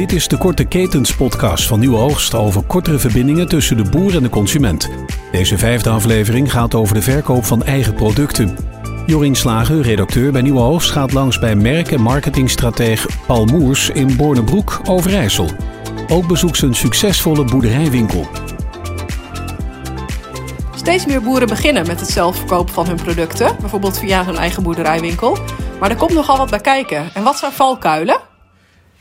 Dit is de Korte Ketens podcast van Nieuwe Oogst over kortere verbindingen tussen de boer en de consument. Deze vijfde aflevering gaat over de verkoop van eigen producten. Jorien Slager, redacteur bij Nieuwe Oogst, gaat langs bij merk- en marketingstratege Paul Moers in Bornebroek, Overijssel. Ook bezoekt ze een succesvolle boerderijwinkel. Steeds meer boeren beginnen met het zelfverkopen van hun producten, bijvoorbeeld via hun eigen boerderijwinkel. Maar er komt nogal wat bij kijken. En wat zijn valkuilen?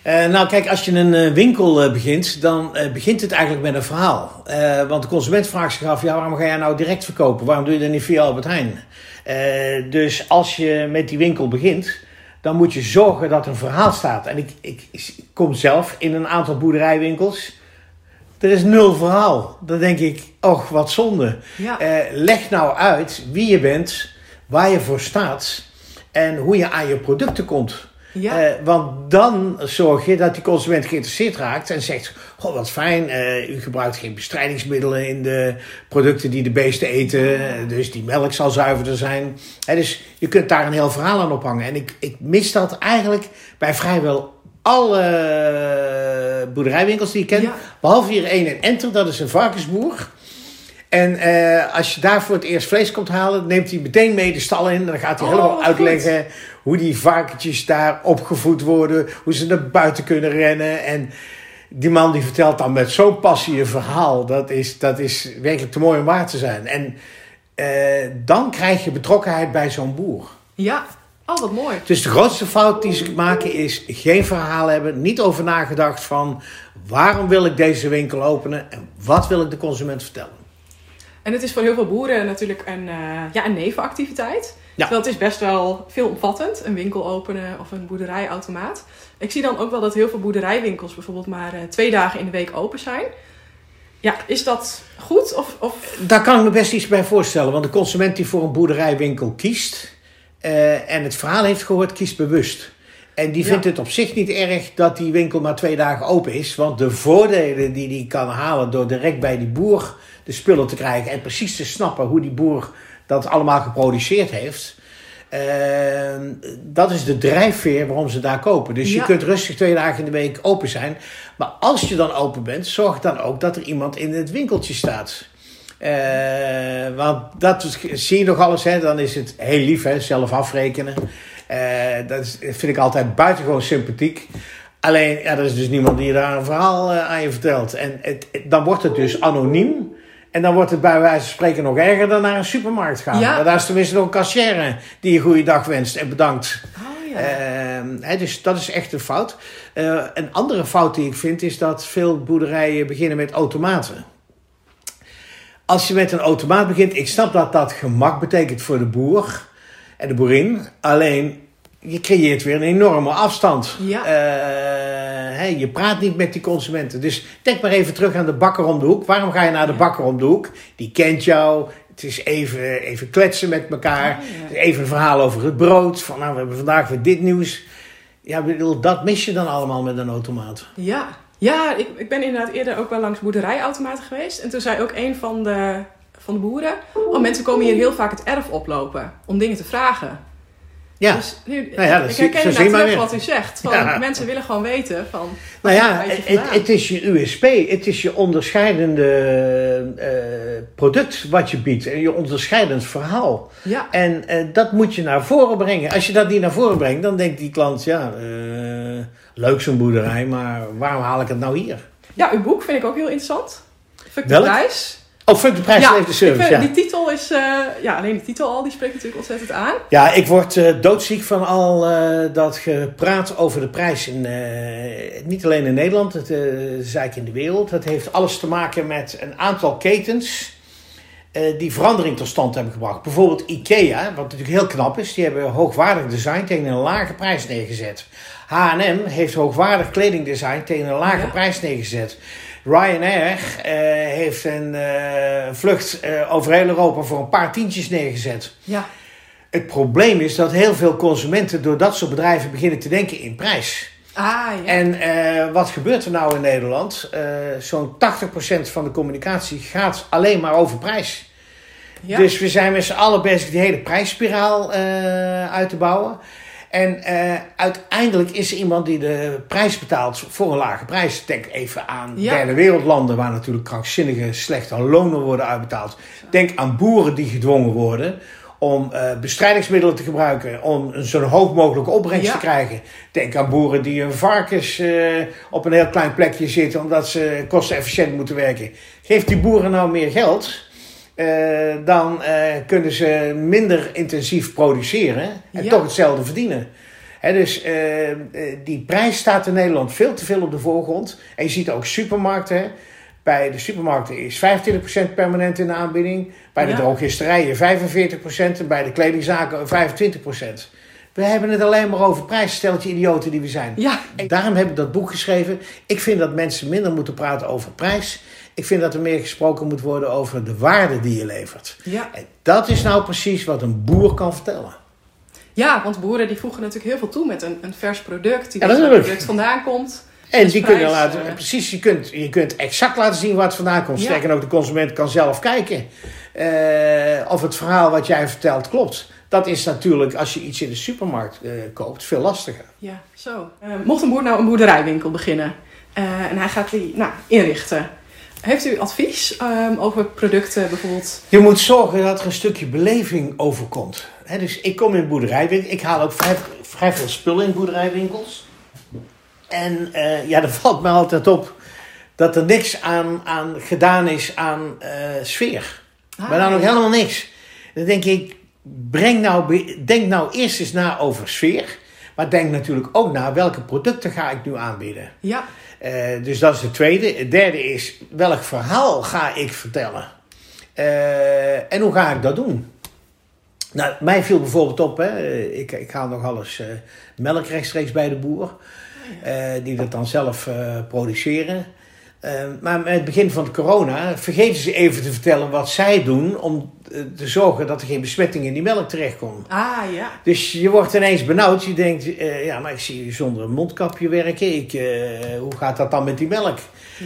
Uh, nou, kijk, als je een uh, winkel uh, begint, dan begint het eigenlijk met een verhaal. want de consument vraagt zich af: ja, waarom ga jij nou direct verkopen? Waarom doe je dat niet via Albert Heijn? dus als je met die winkel begint, dan moet je zorgen dat er een verhaal staat. En ik, ik, ik kom zelf in een aantal boerderijwinkels. Er is nul verhaal. Dan denk ik, och, wat zonde. Ja. leg nou uit wie je bent, waar je voor staat en hoe je aan je producten komt. Ja. Uh, want dan zorg je dat die consument geïnteresseerd raakt en zegt: Goh, wat fijn, uh, u gebruikt geen bestrijdingsmiddelen in de producten die de beesten eten. Dus die melk zal zuiverder zijn. He, dus je kunt daar een heel verhaal aan ophangen. En ik, ik mis dat eigenlijk bij vrijwel alle boerderijwinkels die ik ken. Behalve hier één in Enter, dat is een varkensboer. En uh, als je daar voor het eerst vlees komt halen, neemt hij meteen mee de stal in. En dan gaat hij oh, helemaal uitleggen hoe die varkentjes daar opgevoed worden. Hoe ze naar buiten kunnen rennen. En die man die vertelt dan met zo'n passie een verhaal. Dat is, dat is werkelijk te mooi om waar te zijn. En uh, dan krijg je betrokkenheid bij zo'n boer. Ja, Oh, wat mooi. Dus de grootste fout die ze maken is geen verhaal hebben, niet over nagedacht van waarom wil ik deze winkel openen en wat wil ik de consument vertellen. En het is voor heel veel boeren natuurlijk een, uh, ja, een nevenactiviteit. Ja. Terwijl het is best wel veelomvattend, een winkel openen of een boerderijautomaat. Ik zie dan ook wel dat heel veel boerderijwinkels bijvoorbeeld maar uh, twee dagen in de week open zijn. Ja, is dat goed? Of, of... Daar kan ik me best iets bij voorstellen. Want de consument die voor een boerderijwinkel kiest uh, en het verhaal heeft gehoord, kiest bewust. En die vindt het op zich niet erg dat die winkel maar twee dagen open is. Want de voordelen die die kan halen door direct bij die boer de spullen te krijgen en precies te snappen hoe die boer dat allemaal geproduceerd heeft. Uh, dat is de drijfveer waarom ze daar kopen. Dus je kunt rustig twee dagen in de week open zijn. Maar als je dan open bent, zorg dan ook dat er iemand in het winkeltje staat. Uh, want dat zie je nog alles, hè? dan is het heel lief, hè? zelf afrekenen. Uh, dat is, vind ik altijd buitengewoon sympathiek. Alleen, ja, er is dus niemand die je daar een verhaal aan je vertelt. En het, dan wordt het dus anoniem. En dan wordt het bij wijze van spreken nog erger dan naar een supermarkt gaan. Ja. Daar is tenminste nog een kassière die je goede dag wenst en bedankt. Oh, ja. Uh, dus dat is echt een fout. Uh, een andere fout die ik vind is dat veel boerderijen beginnen met automaten. Als je met een automaat begint, ik snap dat dat gemak betekent voor de boer en de boerin. Alleen je creëert weer een enorme afstand. Ja. Uh, je praat niet met die consumenten. Dus denk maar even terug aan de bakker om de hoek. Waarom ga je naar de bakker om de hoek? Die kent jou. Het is even, even kletsen met elkaar. Oh, even een verhaal over het brood. Van nou, we hebben vandaag weer dit nieuws. Ja, bedoel, dat mis je dan allemaal met een automaat. Ja, ja ik, ik ben inderdaad eerder ook wel langs boerderijautomaten geweest. En toen zei ook een van de, van de boeren... Oh, mensen komen hier heel vaak het erf oplopen om dingen te vragen. Ja. Dus nu, nou ja, dat ik herken inderdaad wat u zegt. Van, Mensen willen gewoon weten van... Nou ja, het, het, is je USP. Het is je onderscheidende uh, product wat je biedt. En je onderscheidend verhaal. Ja. En uh, dat moet je naar voren brengen. Als je dat niet naar voren brengt, dan denkt die klant... Ja, uh, leuk zo'n boerderij, maar waarom haal ik het nou hier? Ja, uw boek vind ik ook heel interessant. Fuck de prijs. Oh, fuck de prijs, ja, de service. ja. Die titel is, uh, ja, alleen die titel al, die spreekt natuurlijk ontzettend aan. Ja, ik word uh, doodziek van al uh, dat gepraat over de prijs. In, niet alleen in Nederland, het is eigenlijk in de wereld. Het heeft alles te maken met een aantal ketens die verandering tot stand hebben gebracht. Bijvoorbeeld IKEA, wat natuurlijk heel knap is. Die hebben hoogwaardig design tegen een lage prijs neergezet. H&M heeft hoogwaardig kledingdesign tegen een lage prijs neergezet. Ryanair uh, heeft een uh, vlucht uh, over heel Europa voor een paar tientjes neergezet. Ja. Het probleem is dat heel veel consumenten door dat soort bedrijven beginnen te denken in prijs. Ah, ja. En wat gebeurt er nou in Nederland? Zo'n 80% van de communicatie gaat alleen maar over prijs. Ja. Dus we zijn met z'n allen bezig die hele prijsspiraal uit te bouwen. En uh, uiteindelijk is er iemand die de prijs betaalt voor een lage prijs. Denk even aan derde wereldlanden waar natuurlijk krankzinnige slechte lonen worden uitbetaald. Denk aan boeren die gedwongen worden om uh, bestrijdingsmiddelen te gebruiken, om een zo hoog mogelijke opbrengst te krijgen. Denk aan boeren die hun varkens uh, op een heel klein plekje zitten omdat ze kostenefficiënt moeten werken. Geef die boeren nou meer geld, uh, dan kunnen ze minder intensief produceren en toch hetzelfde verdienen. He, dus die prijs staat in Nederland veel te veel op de voorgrond. En je ziet ook supermarkten. Bij de supermarkten is 25% permanent in de aanbieding. Bij de ja. drogisterijen 45% en bij de kledingzaken 25%. We hebben het alleen maar over prijsstelletje idioten die we zijn. Ja. Daarom heb ik dat boek geschreven. Ik vind dat mensen minder moeten praten over prijs. Ik vind dat er meer gesproken moet worden over de waarde die je levert. Ja. En dat is nou precies wat een boer kan vertellen. Ja, want boeren die voegen natuurlijk heel veel toe met een, een vers product. Die ja, waar het product vandaan komt. En die kunnen laten, uh, precies, je kunt, je kunt exact laten zien waar het vandaan komt. Sterker ook, de consument kan zelf kijken uh, of het verhaal wat jij vertelt klopt. Dat is natuurlijk, als je iets in de supermarkt uh, koopt, veel lastiger. Ja, zo. mocht een boer nou een boerderijwinkel beginnen en hij gaat die nou, inrichten. Heeft u advies um, over producten bijvoorbeeld? Je moet zorgen dat er een stukje beleving overkomt. He, dus ik kom in boerderijwinkel. Ik haal ook vrij, vrij veel spullen in boerderijwinkels. En uh, ja, er valt me altijd op dat er niks aan, aan gedaan is aan uh, sfeer. Ah, maar dan nog helemaal niks. Dan denk ik, breng nou, denk nou eerst eens na over sfeer. Maar denk natuurlijk ook na welke producten ga ik nu aanbieden. Ja. Uh, dus dat is de tweede. Het derde is, welk verhaal ga ik vertellen? Uh, en hoe ga ik dat doen? Nou, mij viel bijvoorbeeld op, hè, ik, ik haal nog alles uh, melk rechtstreeks bij de boer. Die dat dan zelf produceren. Uh, maar met het begin van de corona vergeten ze even te vertellen wat zij doen om te zorgen dat er geen besmetting in die melk terechtkomt. Ah ja. Dus je wordt ineens benauwd. Je denkt, ja, maar ik zie je zonder een mondkapje werken. Ik, hoe gaat dat dan met die melk?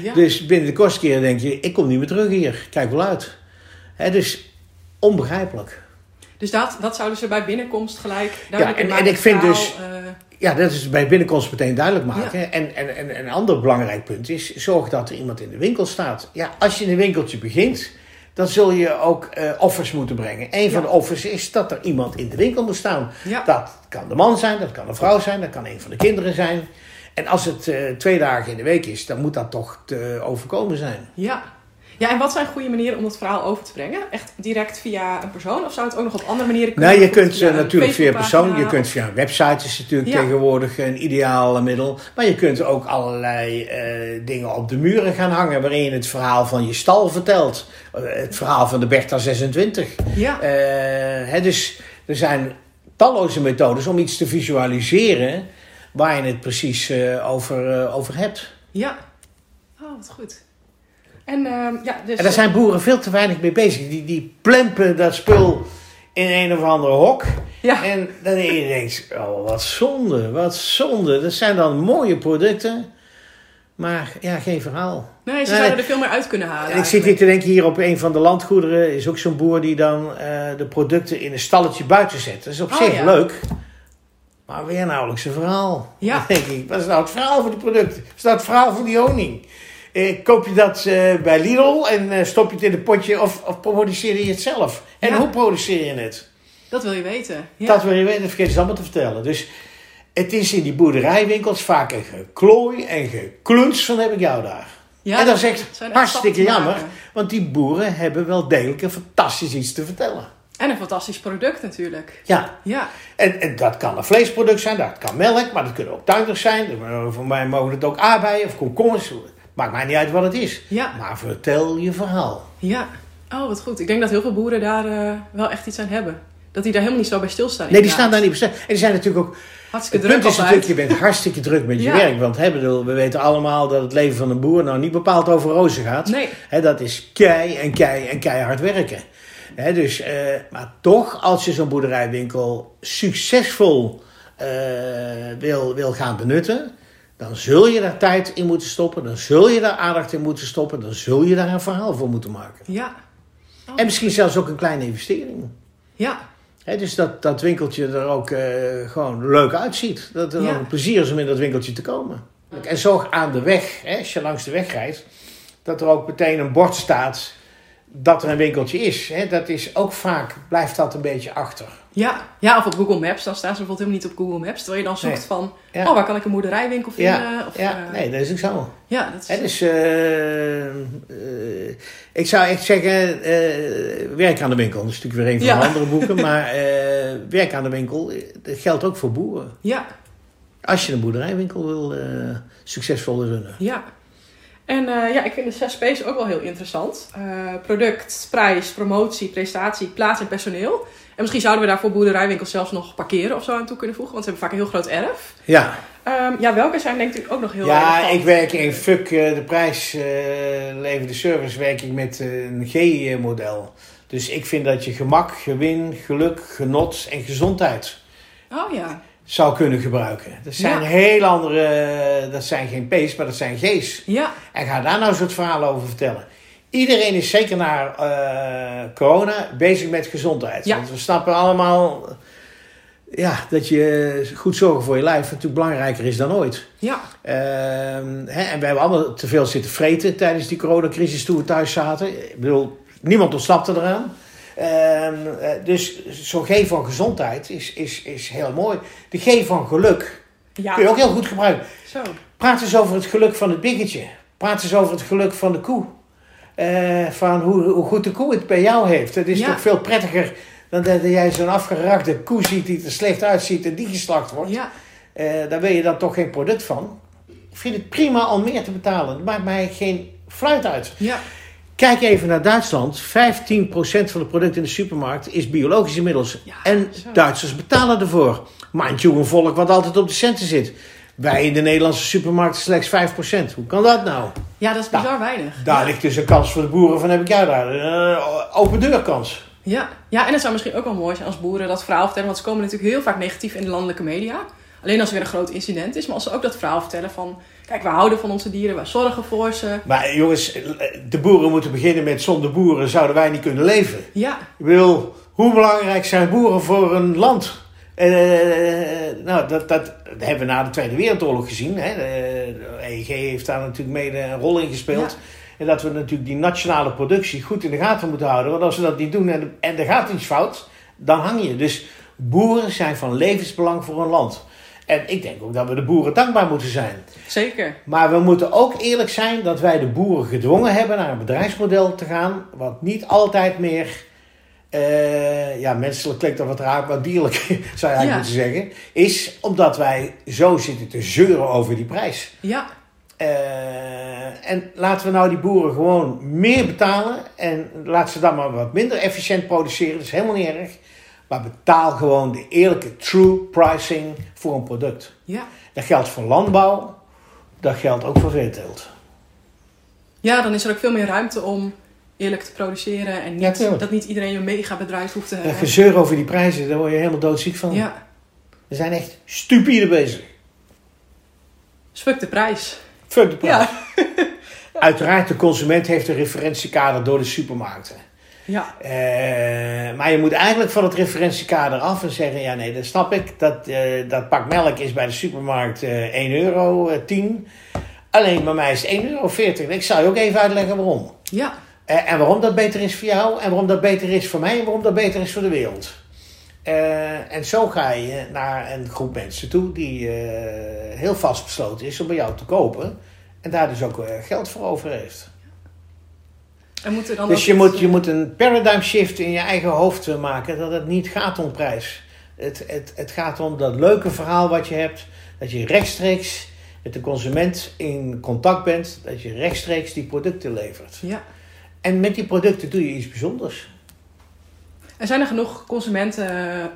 Ja. Dus binnen de kortste keer denk je, ik kom niet meer terug hier. Kijk wel uit. Hè, dus onbegrijpelijk. Dus dat, dat zouden ze bij binnenkomst gelijk Ja, en, en ik vind dus ja, dat is bij binnenkomst meteen duidelijk maken. En, en, en een ander belangrijk punt is: zorg dat er iemand in de winkel staat. Ja, als je in een winkeltje begint, dan zul je ook uh, offers moeten brengen. Een van de offers is dat er iemand in de winkel moet staan. Dat kan de man zijn, dat kan een vrouw zijn, dat kan een van de kinderen zijn. En als het uh, twee dagen in de week is, dan moet dat toch te overkomen zijn. Ja, ja, en wat zijn goede manieren om dat verhaal over te brengen? Echt direct via een persoon of zou het ook nog op andere manieren kunnen? Nou, je kunt via natuurlijk via persoon, je kunt via een website is natuurlijk tegenwoordig een ideaal middel. Maar je kunt ook allerlei uh, dingen op de muren gaan hangen waarin je het verhaal van je stal vertelt. Uh, het verhaal van de Bertha 26. Ja. Uh, hè, dus er zijn talloze methodes om iets te visualiseren waar je het precies over, over hebt. Ja. Oh, wat goed. En, uh, ja, dus, en daar zijn boeren veel te weinig mee bezig. Die, die plempen dat spul in een of andere hok. Ja. En dan denk je denkt, oh wat zonde, wat zonde. Dat zijn dan mooie producten, maar ja, geen verhaal. Nee, ze zouden er veel meer uit kunnen halen. En ik zit hier te denken, hier op een van de landgoederen is ook zo'n boer die dan uh, de producten in een stalletje buiten zet. Dat is op oh, zich ja. leuk. Maar weer nauwelijks een verhaal. Ja. Dan denk ik, wat is nou het verhaal van die producten? Wat is nou het verhaal van die honing? Eh, koop je dat uh, bij Lidl en uh, stop je het in een potje of, of produceer je het zelf? En ja. hoe produceer je het? Dat wil je weten. Ja. Dat wil je weten, dat vergeet je allemaal te vertellen. Dus het is in die boerderijwinkels vaak een geklooi en gekluns van heb ik jou daar. Ja, en dat is echt hartstikke jammer, want die boeren hebben wel degelijk een fantastisch iets te vertellen. En een fantastisch product natuurlijk. Ja. ja. En, en dat kan een vleesproduct zijn, dat kan melk, maar dat kunnen ook tuinders zijn. Voor mij mogen het ook aardbeien of komkommers. Maakt mij niet uit wat het is. Ja. Maar vertel je verhaal. Ja. Oh, wat goed. Ik denk dat heel veel boeren daar uh, wel echt iets aan hebben. Dat die daar helemaal niet zo bij stilstaan. Nee, die staan daar niet bij stil. En die zijn natuurlijk ook... Hartstikke het druk punt is natuurlijk, je bent hartstikke druk met je ja. werk. Want hè, bedoel, we weten allemaal dat het leven van een boer nou niet bepaald over rozen gaat. Nee. Hè, dat is kei en kei en keihard werken. Hè, dus, uh, maar toch, als je zo'n boerderijwinkel succesvol uh, wil, wil gaan benutten dan zul je daar tijd in moeten stoppen, dan zul je daar aandacht in moeten stoppen, dan zul je daar een verhaal voor moeten maken. Ja. Oh. En misschien zelfs ook een kleine investering. Ja. dus dat, dat winkeltje er ook uh, gewoon leuk uitziet. Dat er een plezier is om in dat winkeltje te komen. En zo aan de weg, hè, als je langs de weg rijdt, dat er ook meteen een bord staat dat er een winkeltje is. Hè. Dat is ook vaak, blijft dat een beetje achter. Ja, ja, of op Google Maps. Dan staan ze bijvoorbeeld helemaal niet op Google Maps. Terwijl je dan zoekt van, oh, waar kan ik een moederijwinkel vinden? Ja, of, ja. Uh, nee, dat is ook zo. Ja, dat is... En dus, uh, ik zou echt zeggen, werk aan de winkel. Dat is natuurlijk weer een van de andere boeken. Maar werk aan de winkel, dat geldt ook voor boeren. Ja. Als je een boerderijwinkel wil succesvol runnen. Ja. En ja, ik vind de zes P's ook wel heel interessant. product, prijs, promotie, prestatie, plaats en personeel. En misschien zouden we daar voor boerderijwinkels zelfs nog parkeren of zo aan toe kunnen voegen. Want ze hebben vaak een heel groot erf. Ja. Um, ja, welke zijn denk ik ook nog heel Ja, ik werk in FUK, uh, de prijs uh, leverde service, werk ik met uh, een G-model. Dus ik vind dat je gemak, gewin, geluk, genot en gezondheid oh, ja. zou kunnen gebruiken. Dat zijn ja. heel andere, dat zijn geen P's, maar dat zijn G's. Ja. En ga daar nou eens het verhaal over vertellen. Iedereen is zeker na uh, corona bezig met gezondheid. Ja. Want we snappen allemaal ja, dat je goed zorgen voor je lijf natuurlijk belangrijker is dan ooit. Ja. Uh, hè, en we hebben allemaal te veel zitten vreten tijdens die coronacrisis toen we thuis zaten. Ik bedoel, niemand ontsnapte eraan. Uh, dus zo'n G van gezondheid is, is, is heel mooi. De G van geluk ja. kun je ook heel goed gebruiken. Zo. Praat eens over het geluk van het biggetje. Praat eens over het geluk van de koe. Uh, van hoe, hoe, goed de koe het bij jou heeft. Het is Ja. toch veel prettiger dan dat jij zo'n afgerakte koe ziet die er slecht uitziet en die geslacht wordt. Ja. Uh, daar wil je dan toch geen product van. Ik vind het prima om meer te betalen. Maakt mij geen fluit uit. Ja. Kijk even naar Duitsland. 15% van de producten in de supermarkt is biologisch inmiddels. Ja, en zo. Duitsers betalen ervoor. Mind you, een volk wat altijd op de centen zit. Wij in de Nederlandse supermarkt slechts 5%. Hoe kan dat nou? ja, dat is bizar weinig. Daar ja. ligt dus een kans voor de boeren van heb ik jou daar. Een uh, open deur kans. Ja. ja, en het zou misschien ook wel mooi zijn als boeren dat verhaal vertellen. Want ze komen natuurlijk heel vaak negatief in de landelijke media. Alleen als er weer een groot incident is. Maar als ze ook dat verhaal vertellen van... Kijk, we houden van onze dieren, wij zorgen voor ze. Maar jongens, de boeren moeten beginnen met zonder boeren zouden wij niet kunnen leven. Ja, Ik bedoel, hoe belangrijk zijn boeren voor een land? Uh, nou, dat, dat, dat hebben we na de Tweede Wereldoorlog gezien. Hè. De, EEG heeft daar natuurlijk mede een rol in gespeeld. Ja. En dat we natuurlijk die nationale productie goed in de gaten moeten houden. Want als we dat niet doen en, en er gaat iets fout, dan hang je. Dus boeren zijn van levensbelang voor een land. En ik denk ook dat we de boeren dankbaar moeten zijn. zeker. Maar we moeten ook eerlijk zijn dat wij de boeren gedwongen hebben naar een bedrijfsmodel te gaan. Wat niet altijd meer, uh, ja, menselijk klinkt dat wat raar, maar dierlijk zou je eigenlijk Ja. moeten zeggen. Is omdat wij zo zitten te zeuren over die prijs. Ja, Uh, en laten we nou die boeren gewoon meer betalen. En laat ze dan maar wat minder efficiënt produceren. Dat is helemaal niet erg. Maar betaal gewoon de eerlijke true pricing voor een product. ja. Dat geldt voor landbouw. Dat geldt ook voor veeteelt. Ja, dan is er ook veel meer ruimte om eerlijk te produceren. En niet, dat niet iedereen een mega bedrijf hoeft te hebben. gezeur over die prijzen, daar word je helemaal doodziek van. Ja, We zijn echt stupide bezig. spuk de prijs. Fuck de prijs. Ja. Uiteraard, de consument heeft een referentiekader door de supermarkten. Ja, Eh, maar je moet eigenlijk van het referentiekader af en zeggen: ja, nee, dat snap ik. Dat, eh, dat pak melk is bij de supermarkt 1 euro, eh, 10. Alleen bij mij is het 1,40 euro. Ik zal je ook even uitleggen waarom. ja, en waarom dat beter is voor jou, en waarom dat beter is voor mij, en waarom dat beter is voor de wereld. Eh, en zo ga je naar een groep mensen toe die eh, heel vastbesloten is om bij jou te kopen. En daar dus ook eh, geld voor over heeft. en moet er dan Dus je moet, je eh, moet een paradigm shift in je eigen hoofd eh, maken. Dat het niet gaat om prijs. Het, het, het gaat om dat leuke verhaal wat je hebt. Dat je rechtstreeks met de consument in contact bent. Dat je rechtstreeks die producten levert. Ja. En met die producten doe je iets bijzonders. En zijn er genoeg consumenten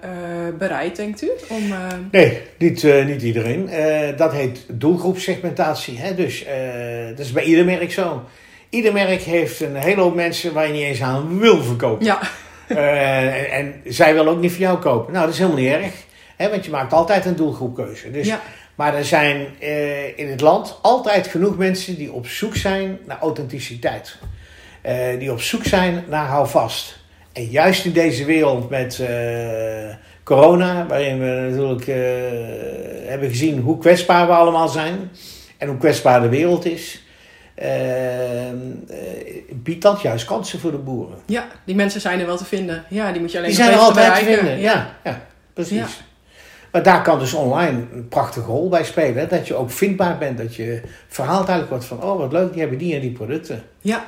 eh, bereid, denkt u? Om, eh, Nee, niet, eh, niet iedereen. Eh, dat heet doelgroepsegmentatie. Hè? Dus eh, dat is bij ieder merk zo. Ieder merk heeft een hele hoop mensen waar je niet eens aan wil verkopen. ja, Eh, en zij willen ook niet voor jou kopen. Nou, dat is helemaal niet erg. Hè? Want je maakt altijd een doelgroepkeuze. Dus, ja, Maar er zijn eh, in het land altijd genoeg mensen die op zoek zijn naar authenticiteit. Eh, die op zoek zijn naar houvast. En juist in deze wereld met uh, corona, waarin we natuurlijk uh, hebben gezien hoe kwetsbaar we allemaal zijn en hoe kwetsbaar de wereld is, uh, biedt dat juist kansen voor de boeren. Ja, die mensen zijn er wel te vinden. Ja, die moet je alleen die zijn er altijd te vinden. Ja, ja, precies. Maar daar kan dus online een prachtige rol bij spelen. Hè? Dat je ook vindbaar bent. Dat je verhaalt eigenlijk wordt van... Oh, wat leuk, die hebben die en die producten. Ja.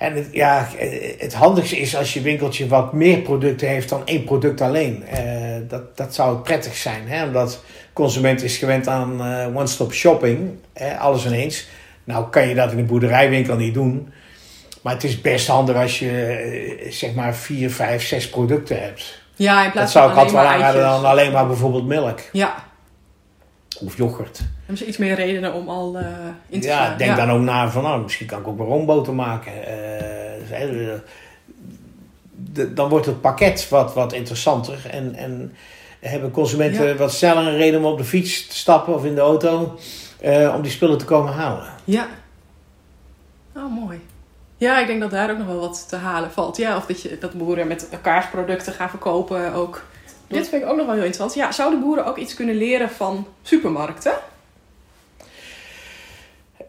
En het, ja, het handigste is als je winkeltje wat meer producten heeft dan één product alleen. Uh, dat, dat zou prettig zijn. Hè? Omdat consument is gewend aan uh, one-stop shopping. Hè? Alles ineens. Nou kan je dat in een boerderijwinkel niet doen. Maar het is best handig als je eh, zeg maar vier, vijf, zes producten hebt. Ja, in plaats dat zou ik altijd wel aanraden dan alleen maar bijvoorbeeld melk. Ja. Of yoghurt. Hebben ze iets meer redenen om al uh, in te ja, gaan. denk dan ook na van, nou, misschien kan ik ook maar roomboter maken. Uh, de, dan wordt het pakket wat, wat interessanter. En, en hebben consumenten ja. wat sneller een reden om op de fiets te stappen of in de auto. Uh, om die spullen te komen halen. Ja. Oh, mooi. Ja, ik denk dat daar ook nog wel wat te halen valt. Ja, of dat, je, dat boeren met elkaars producten gaan verkopen ook. Dit vind ik ook nog wel heel interessant. Ja, zouden boeren ook iets kunnen leren van supermarkten?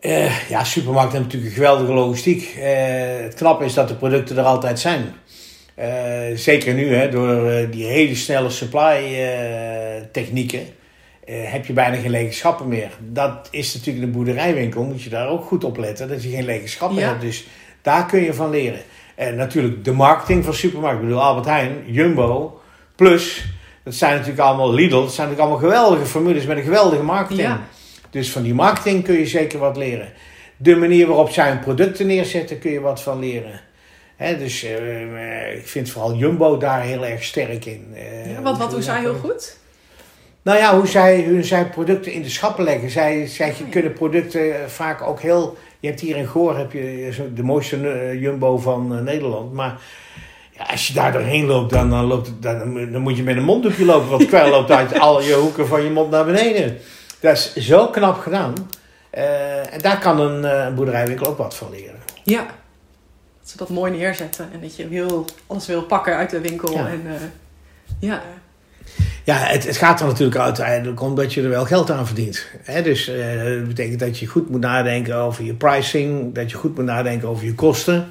Uh, ja, supermarkten hebben natuurlijk een geweldige logistiek. Uh, het knappe is dat de producten er altijd zijn. Uh, zeker nu, hè, door die hele snelle supply technieken, heb je bijna geen lege schappen meer. Dat is natuurlijk de boerderijwinkel, moet je daar ook goed op letten, dat je geen lege schappen ja. hebt. Dus daar kun je van leren. En natuurlijk de marketing van supermarkten. Ik bedoel, Albert Heijn, Jumbo, Plus. Dat zijn natuurlijk allemaal Lidl. Dat zijn natuurlijk allemaal geweldige formules met een geweldige marketing. Ja. Dus van die marketing kun je zeker wat leren. De manier waarop zij hun producten neerzetten, kun je wat van leren. He, dus uh, ik vind vooral Jumbo daar heel erg sterk in. Uh, ja, wat, wat doen zij heel goed? Nou ja, hoe zij, hoe zij producten in de schappen leggen. Zij, zij oh, kunnen producten vaak ook heel je hebt hier in Goor heb je de mooiste jumbo van Nederland. Maar ja, als je daar doorheen loopt, dan, dan, loopt, dan, dan moet je met een monddoekje lopen. Want kwijl loopt uit al je hoeken van je mond naar beneden. Dat is zo knap gedaan. Uh, en daar kan een, een boerderijwinkel ook wat van leren. Ja, dat ze dat mooi neerzetten. En dat je wil, alles wil pakken uit de winkel. Ja. En, ja. Ja, het, het, gaat er natuurlijk uiteindelijk om dat je er wel geld aan verdient. dus uh, dat betekent dat je goed moet nadenken over je pricing, dat je goed moet nadenken over je kosten.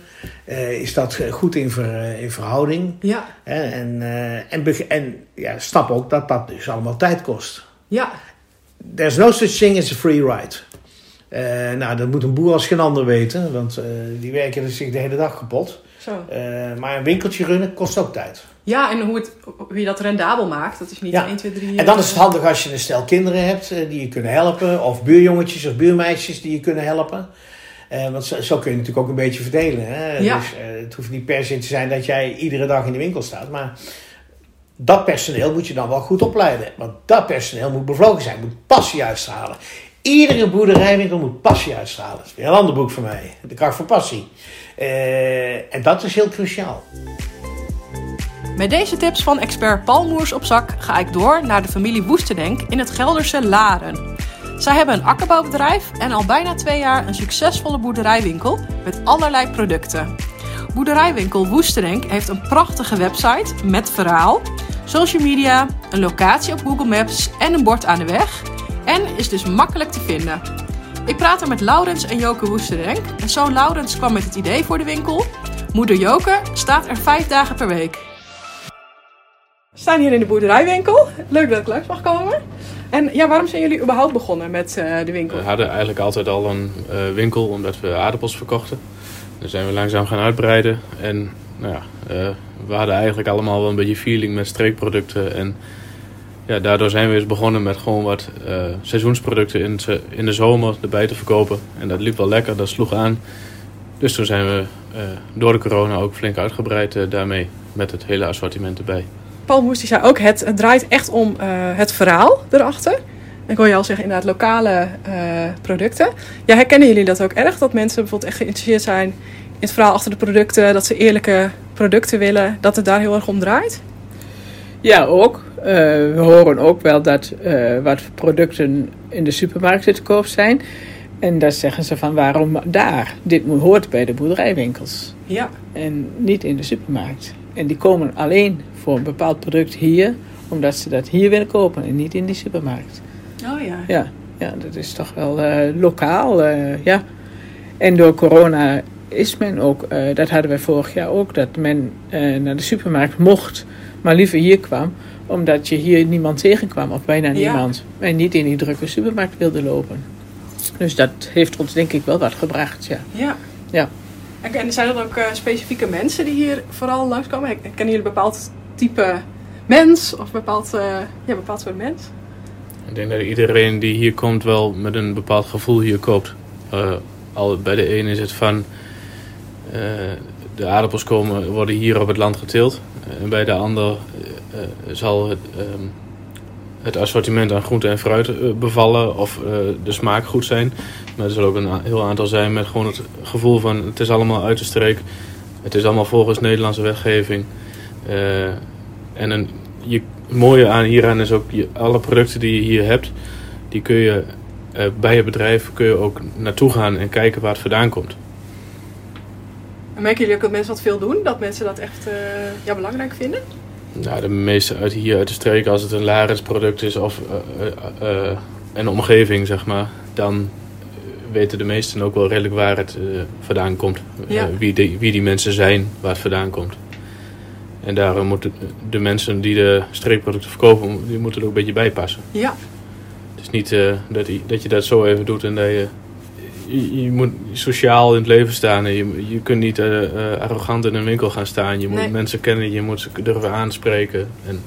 Uh, is dat goed in, ver, in verhouding? Ja. en, uh, en, en ja, snap ook dat dat dus allemaal tijd kost. Ja. There's no such thing as a free ride. nou, dat moet een boer als geen ander weten, want die werken zich de hele dag kapot. Zo. maar een winkeltje runnen kost ook tijd. Ja, en hoe, het, hoe je dat rendabel maakt. Dat is niet ja. 1, 2, 3... En dan is het handig als je een stel kinderen hebt uh, die je kunnen helpen. Of buurjongetjes of buurmeisjes die je kunnen helpen. Uh, want zo, zo, kun je natuurlijk ook een beetje verdelen. Hè? Ja. Dus uh, het hoeft niet per se te zijn dat jij iedere dag in de winkel staat. Maar dat personeel moet je dan wel goed opleiden. Want dat personeel moet bevlogen zijn. Moet passie uitstralen. Iedere boerderijwinkel moet passie uitstralen. Dat is weer een ander boek van mij. De kracht van passie. en dat is heel cruciaal. Met deze tips van expert Paul Moers op zak ga ik door naar de familie Woestendenk in het Gelderse Laren. Zij hebben een akkerbouwbedrijf en al bijna twee jaar een succesvolle boerderijwinkel met allerlei producten. Boerderijwinkel Woestendenk heeft een prachtige website met verhaal, social media, een locatie op Google Maps en een bord aan de weg. En is dus makkelijk te vinden. Ik praat er met Laurens en Joke Woestendenk. En zo Laurens kwam met het idee voor de winkel. Moeder Joke staat er vijf dagen per week. We staan hier in de boerderijwinkel. Leuk dat ik langs mag komen. En ja, waarom zijn jullie überhaupt begonnen met uh, de winkel? We hadden eigenlijk altijd al een uh, winkel omdat we aardappels verkochten. Dan zijn we langzaam gaan uitbreiden. En nou ja, uh, we hadden eigenlijk allemaal wel een beetje feeling met streekproducten. En ja, daardoor zijn we eens begonnen met gewoon wat seizoensproducten in, in de zomer erbij te verkopen. En dat liep wel lekker, dat sloeg aan. Dus toen zijn we door de corona ook flink uitgebreid daarmee. Met het hele assortiment erbij. Paul Moest zei ook, het, het draait echt om uh, het verhaal erachter. Ik hoor je al zeggen, inderdaad, lokale uh, producten. Ja, herkennen jullie dat ook erg? Dat mensen bijvoorbeeld echt geïnteresseerd zijn in het verhaal achter de producten. Dat ze eerlijke producten willen. Dat het daar heel erg om draait? Ja, ook. Uh, we horen ook wel dat wat producten in de supermarkt te koop zijn. En daar zeggen ze van waarom daar? Dit hoort bij de boerderijwinkels. Ja. En niet in de supermarkt. En die komen alleen voor een bepaald product hier, omdat ze dat hier willen kopen en niet in die supermarkt. Oh ja. Ja, ja dat is toch wel uh, lokaal, ja. En door corona is men ook, dat hadden we vorig jaar ook, dat men naar de supermarkt mocht, maar liever hier kwam, omdat je hier niemand tegenkwam, of bijna niemand. Ja. En niet in die drukke supermarkt wilde lopen. Dus dat heeft ons denk ik wel wat gebracht, ja. Ja. ja. En zijn er ook uh, specifieke mensen die hier vooral langskomen? Kennen jullie een bepaald type mens of bepaald, uh, ja, bepaald soort mens? Ik denk dat iedereen die hier komt wel met een bepaald gevoel hier koopt. Uh, al bij de een is het van de aardappels komen, worden hier op het land geteeld. En bij de ander zal het, um, het assortiment aan groente en fruit bevallen of de smaak goed zijn. Maar er zal ook een heel aantal zijn met gewoon het gevoel van het is allemaal uit de streek. Het is allemaal volgens Nederlandse wetgeving. En een, je, het mooie aan hieraan is ook je, alle producten die je hier hebt, die kun je bij je bedrijf kun je ook naartoe gaan en kijken waar het vandaan komt. En merken jullie ook dat mensen wat veel doen? Dat mensen dat echt ja, belangrijk vinden? Nou, de meeste uit hier uit de streek, als het een Laris product is of een omgeving, zeg maar, dan weten de meesten ook wel redelijk waar het vandaan komt. Ja. Wie, die, wie die mensen zijn, waar het vandaan komt. En daarom moeten de mensen die de streekproducten verkopen, die moeten er ook een beetje bij passen. Ja. Het is niet dat, die, dat je dat zo even doet en dat je... Je, je moet sociaal in het leven staan. En je, je kunt niet arrogant in een winkel gaan staan. Je moet Nee. mensen kennen, je moet ze durven aanspreken. En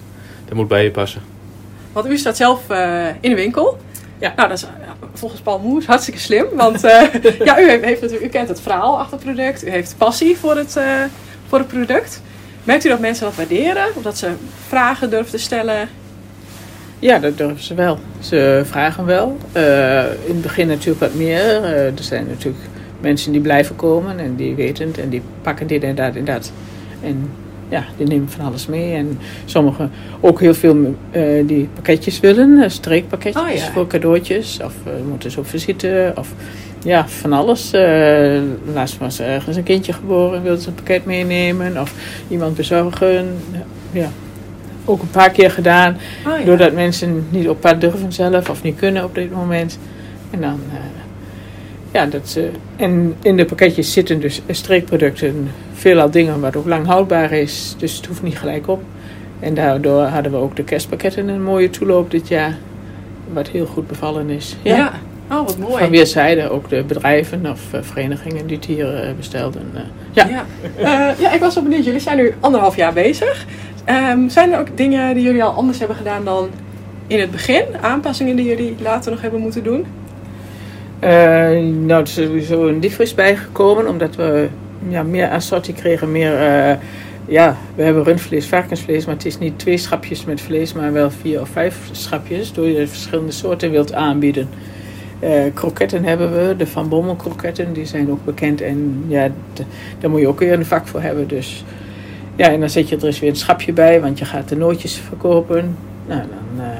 dat moet bij je passen. Want u staat zelf eh, in de winkel. Ja. Nou, dat is volgens Paul Moes hartstikke slim. Want eh, ja, u, heeft, heeft natuurlijk, u kent het verhaal achter het product. U heeft passie voor het, eh, voor het product. Merkt u dat mensen dat waarderen? Of dat ze vragen durven te stellen? Ja, dat durven ze wel. Ze vragen wel. Uh, in het begin natuurlijk wat meer. Uh, er zijn natuurlijk mensen die blijven komen en die weten het en die pakken dit en dat en dat. En ja, die nemen van alles mee. En sommigen ook heel veel uh, die pakketjes willen, streekpakketjes Oh, ja. voor cadeautjes. Of moeten ze op visite. Of ja, van alles. Uh, laatst was er ergens een kindje geboren, wilde ze een pakket meenemen. Of iemand bezorgen. Ja, ook een paar keer gedaan. Oh, ja. Doordat mensen niet op pad durven zelf of niet kunnen op dit moment. En dan, uh, ja, dat ze. En in de pakketjes zitten dus streekproducten, veelal dingen wat ook lang houdbaar is. Dus het hoeft niet gelijk op. En daardoor hadden we ook de kerstpakketten een mooie toeloop dit jaar. Wat heel goed bevallen is. Ja. ja. Oh, wat mooi. Van weerszijden, ook de bedrijven of uh, verenigingen die het hier uh, bestelden. Ja. Ja. Ja, ik was wel benieuwd. Jullie zijn nu anderhalf jaar bezig. Um, zijn er ook dingen die jullie al anders hebben gedaan dan in het begin? Aanpassingen die jullie later nog hebben moeten doen? Uh, nou, er is sowieso een diefris bijgekomen, omdat we ja, meer assortie kregen, meer... Uh, ja, we hebben rundvlees, varkensvlees, maar het is niet twee schapjes met vlees, maar wel vier of vijf schapjes, door je verschillende soorten wilt aanbieden. Uh, kroketten hebben we, de Van Bommel kroketten, die zijn ook bekend en ja, daar moet je ook weer een vak voor hebben, dus... Ja, en dan zet je er eens weer een schapje bij, want je gaat de nootjes verkopen. Nou, dan, uh,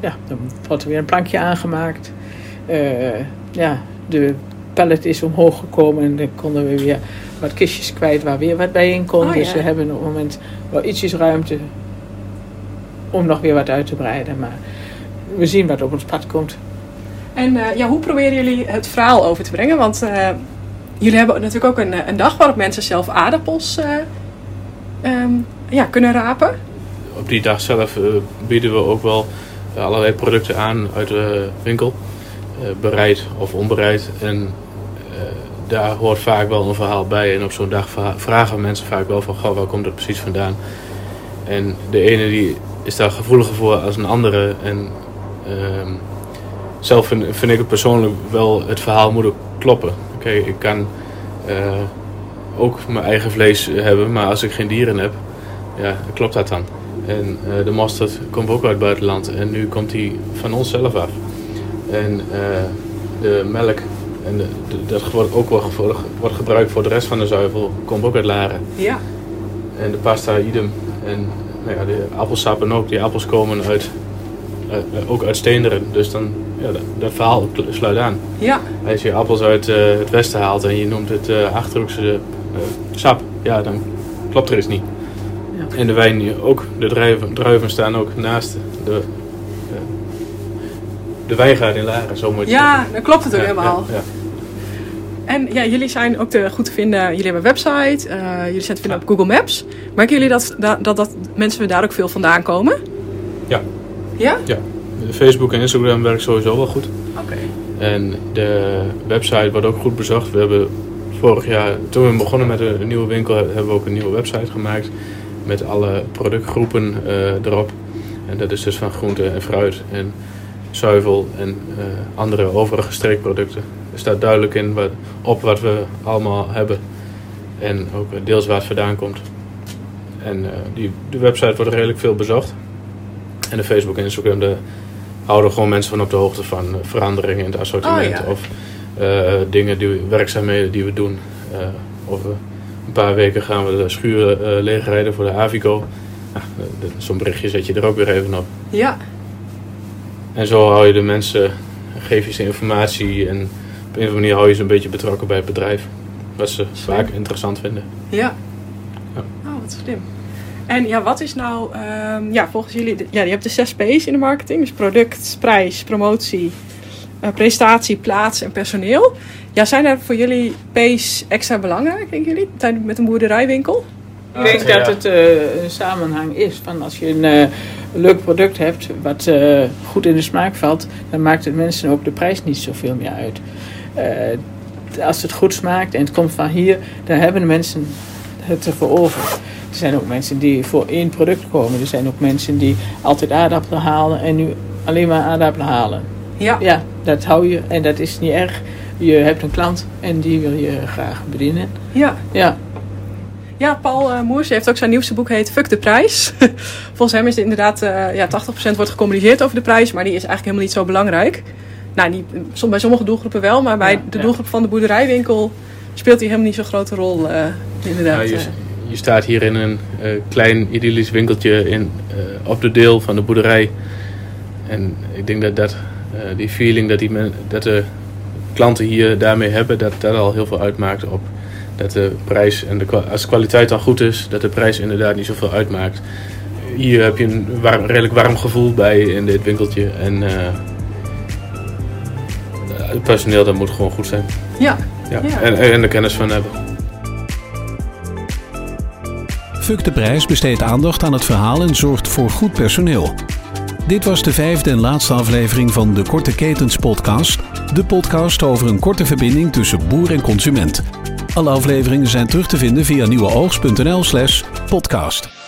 ja, dan wordt er weer een plankje aangemaakt. Uh, ja, de pallet is omhoog gekomen en dan konden we weer wat kistjes kwijt waar weer wat bij in kon. Oh, dus ja. we hebben op het moment wel ietsjes ruimte om nog weer wat uit te breiden. Maar we zien wat op ons pad komt. En uh, ja, hoe proberen jullie het verhaal over te brengen? Want uh, jullie hebben natuurlijk ook een, een, dag waarop mensen zelf aardappels uh, um, ja, kunnen rapen. Op die dag zelf uh, bieden we ook wel allerlei producten aan uit de winkel. Uh, bereid of onbereid. En daar hoort vaak wel een verhaal bij. En op zo'n dag vragen mensen vaak wel van... Goh, waar komt dat precies vandaan? En de ene die is daar gevoeliger voor als een andere. En uh, zelf vind, vind, ik het persoonlijk wel... Het verhaal moet ook kloppen. Oké, ik kan ook mijn eigen vlees hebben. Maar als ik geen dieren heb... Ja, klopt dat dan? En uh, de mosterd komt ook uit het buitenland. En nu komt die van ons zelf af. En uh, de melk, en de, de, dat wordt ook wordt, wordt gebruikt voor de rest van de zuivel, komt ook uit Laren. Ja. En de pasta idem. En nou ja, de appelsappen ook. Die appels komen uit, uh, ook uit Steenderen. Dus dan, ja, dat, dat verhaal sluit aan. Ja. Als je appels uit het westen haalt en je noemt het Achterhoekse sap, ja, dan klopt er eens niet. Ja. En de wijn ook, de druiven, druiven staan ook naast de, de wijngaard in Laren, zo moet je Ja, dan klopt het ook helemaal. Ja, en ja, jullie zijn ook te, goed te vinden. Jullie hebben een website. Uh, jullie zijn te vinden op Google Maps. Merken jullie dat, dat, dat, dat mensen daar ook veel vandaan komen? Ja. Ja? Ja. Facebook en Instagram werkt sowieso wel goed. Oké. En de website wordt ook goed bezocht. We hebben vorig jaar, toen we begonnen met een nieuwe winkel, hebben we ook een nieuwe website gemaakt. Met alle productgroepen uh, erop. En dat is dus van groente en fruit en zuivel en uh, andere overige streekproducten. Er staat duidelijk in wat, op wat we allemaal hebben. En ook deels waar het vandaan komt. En uh, die, de website wordt redelijk veel bezocht. En de Facebook en Instagram de, houden gewoon mensen van op de hoogte van veranderingen in het assortiment. Oh, of dingen, die, werkzaamheden die we doen. Uh, of een paar weken gaan we de schuren leegrijden voor de Avico. Nou, Zo'n berichtje zet je er ook weer even op. Ja. En zo hou je de mensen, geef je ze informatie en op een of andere manier hou je ze een beetje betrokken bij het bedrijf. Wat ze vaak interessant vinden. Ja. ja. Oh, wat slim. En ja, wat is nou, um, ja, volgens jullie, ja, je hebt de zes P's in de marketing. Dus product, prijs, promotie, uh, prestatie, plaats en personeel. Ja, zijn er voor jullie P's extra belangrijk, denken jullie, met een boerderijwinkel? Ik denk dat het uh, een samenhang is van als je een uh, leuk product hebt wat uh, goed in de smaak valt, dan maakt het mensen ook de prijs niet zoveel meer uit. als het goed smaakt en het komt van hier, dan hebben de mensen het ervoor over. Er zijn ook mensen die voor één product komen. Er zijn ook mensen die altijd aardappelen halen en nu alleen maar aardappelen halen. Ja. Ja, dat hou je en dat is niet erg. Je hebt een klant en die wil je graag bedienen. Ja. Ja. Ja, Paul uh, Moers heeft ook zijn nieuwste boek heet Fuck de prijs. Volgens hem is het inderdaad, uh, ja, 80% wordt gecommuniceerd over de prijs, maar die is eigenlijk helemaal niet zo belangrijk. Nou, niet, bij sommige doelgroepen wel, maar bij ja, de doelgroep ja. van de boerderijwinkel speelt hij helemaal niet zo'n grote rol, uh, inderdaad. Ja, je, je, staat hier in een klein idyllisch winkeltje in, op de deel van de boerderij. En ik denk dat, dat die feeling dat, die men, dat de klanten hier daarmee hebben, dat dat al heel veel uitmaakt op dat de prijs en de, als de kwaliteit dan goed is, dat de prijs inderdaad niet zoveel uitmaakt. Hier heb je een warm, redelijk warm gevoel bij in dit winkeltje. En uh, het personeel dat moet gewoon goed zijn. Ja. ja. ja. En, en de kennis van hebben. Fuck de prijs besteedt aandacht aan het verhaal en zorgt voor goed personeel. Dit was de vijfde en laatste aflevering van de Korte Ketens podcast. De podcast over een korte verbinding tussen boer en consument. Alle afleveringen zijn terug te vinden via nieuweoogst.nl slash podcast.